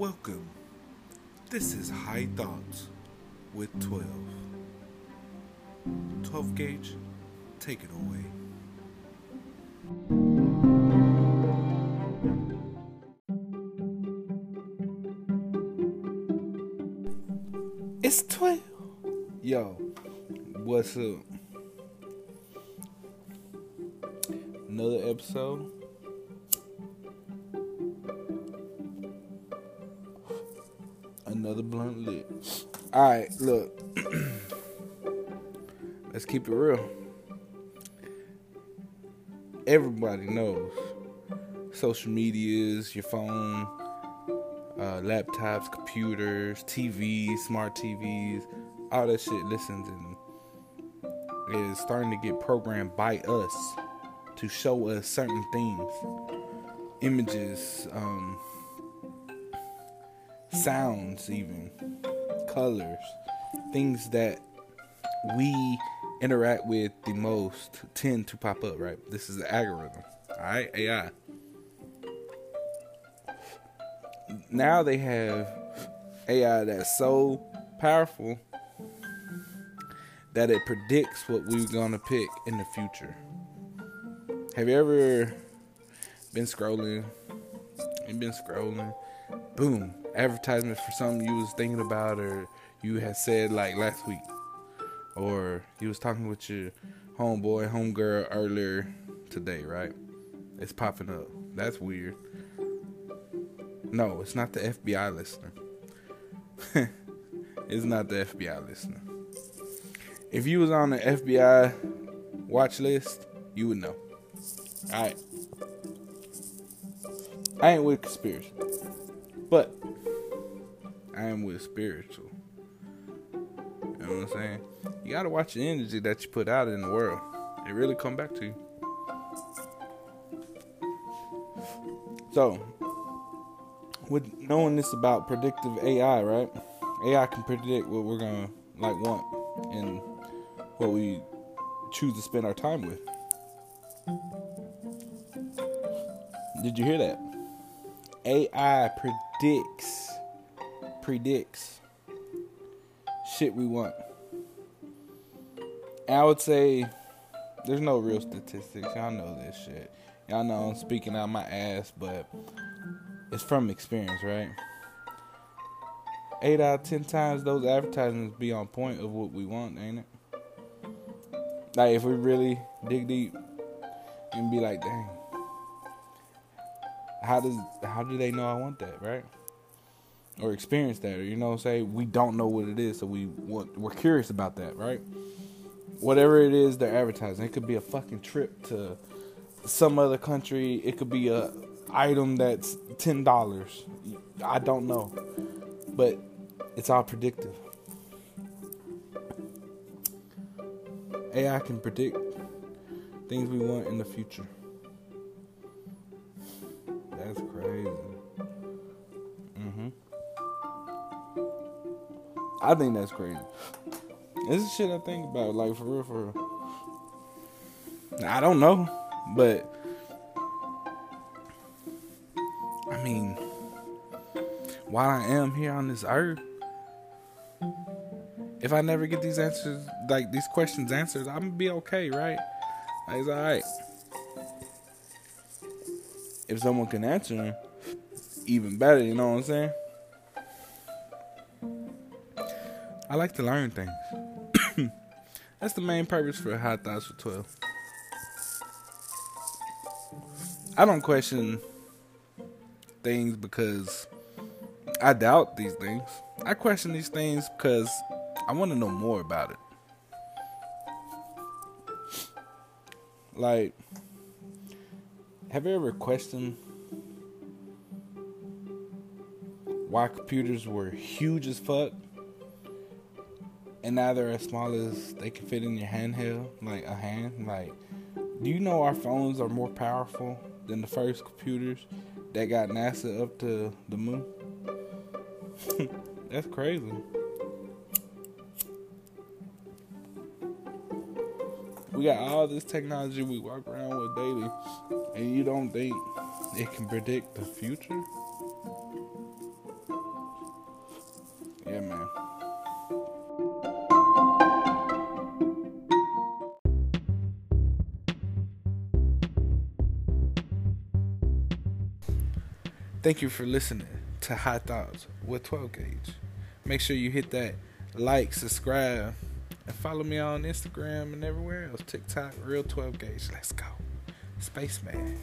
Welcome. This is High Thoughts with 12. 12 gauge, take it away. It's 12. Yo, what's up? Another episode. Another blunt lit. Alright, look. Let's keep it real. Everybody knows social medias, your phone, uh, laptops, computers, TVs, smart TVs, all that shit listens and is starting to get programmed by us to show us certain things, images, um, sounds, even colors, things that we interact with the most tend to pop up, right? This is the algorithm, all right? AI. Now they have AI that's so powerful that it predicts what we're gonna pick in the future. Have you ever been scrolling? You've been scrolling, boom, advertisement for something you was thinking about or you had said like last week, or you was talking with your homeboy, homegirl earlier today, right? It's popping up. That's weird. No, it's not the FBI listener. it's not the FBI listener. If you was on the FBI watch list, you would know. Alright. I ain't with conspiracy. But I am with spiritual. You know what I'm saying? You gotta watch the energy that you put out in the world. It really come back to you. So, with knowing this about predictive AI, right? AI can predict what we're gonna like want and what we choose to spend our time with. Did you hear that? AI predicts predicts shit we want. I would say there's no real statistics. Y'all know this shit. Y'all know I'm speaking out my ass, but it's from experience, right? Eight out of ten times those advertisements be on point of what we want, ain't it? Like if we really dig deep and be like, dang, how does how do they know I want that, right? Or experience that, or you know, say we don't know what it is, so we want we're curious about that, right? Whatever it is they're advertising, it could be a fucking trip to some other country. It could be a item that's ten dollars. I don't know, but it's all predictive. AI can predict things we want in the future. That's crazy. hmm I think that's crazy. This is shit I think about, like for real, for real. I don't know, but I mean, while I am here on this earth, if I never get these answers, like these questions answered, I'm gonna be okay, right? Like, it's alright. If someone can answer even better, you know what I'm saying? I like to learn things. That's the main purpose for Hot Thoughts for 12. I don't question things because I doubt these things. I question these things because I want to know more about it. Like, have you ever questioned why computers were huge as fuck and now they're as small as they can fit in your handheld, like a hand? Like, do you know our phones are more powerful than the first computers that got NASA up to the moon? That's crazy. We got all this technology we walk around with daily, and you don't think it can predict the future? Yeah, man. Thank you for listening to High Thoughts with 12 Gauge. Make sure you hit that like, subscribe, and follow me on Instagram and everywhere else. TikTok, Real 12 Gauge. Let's go. Spaceman.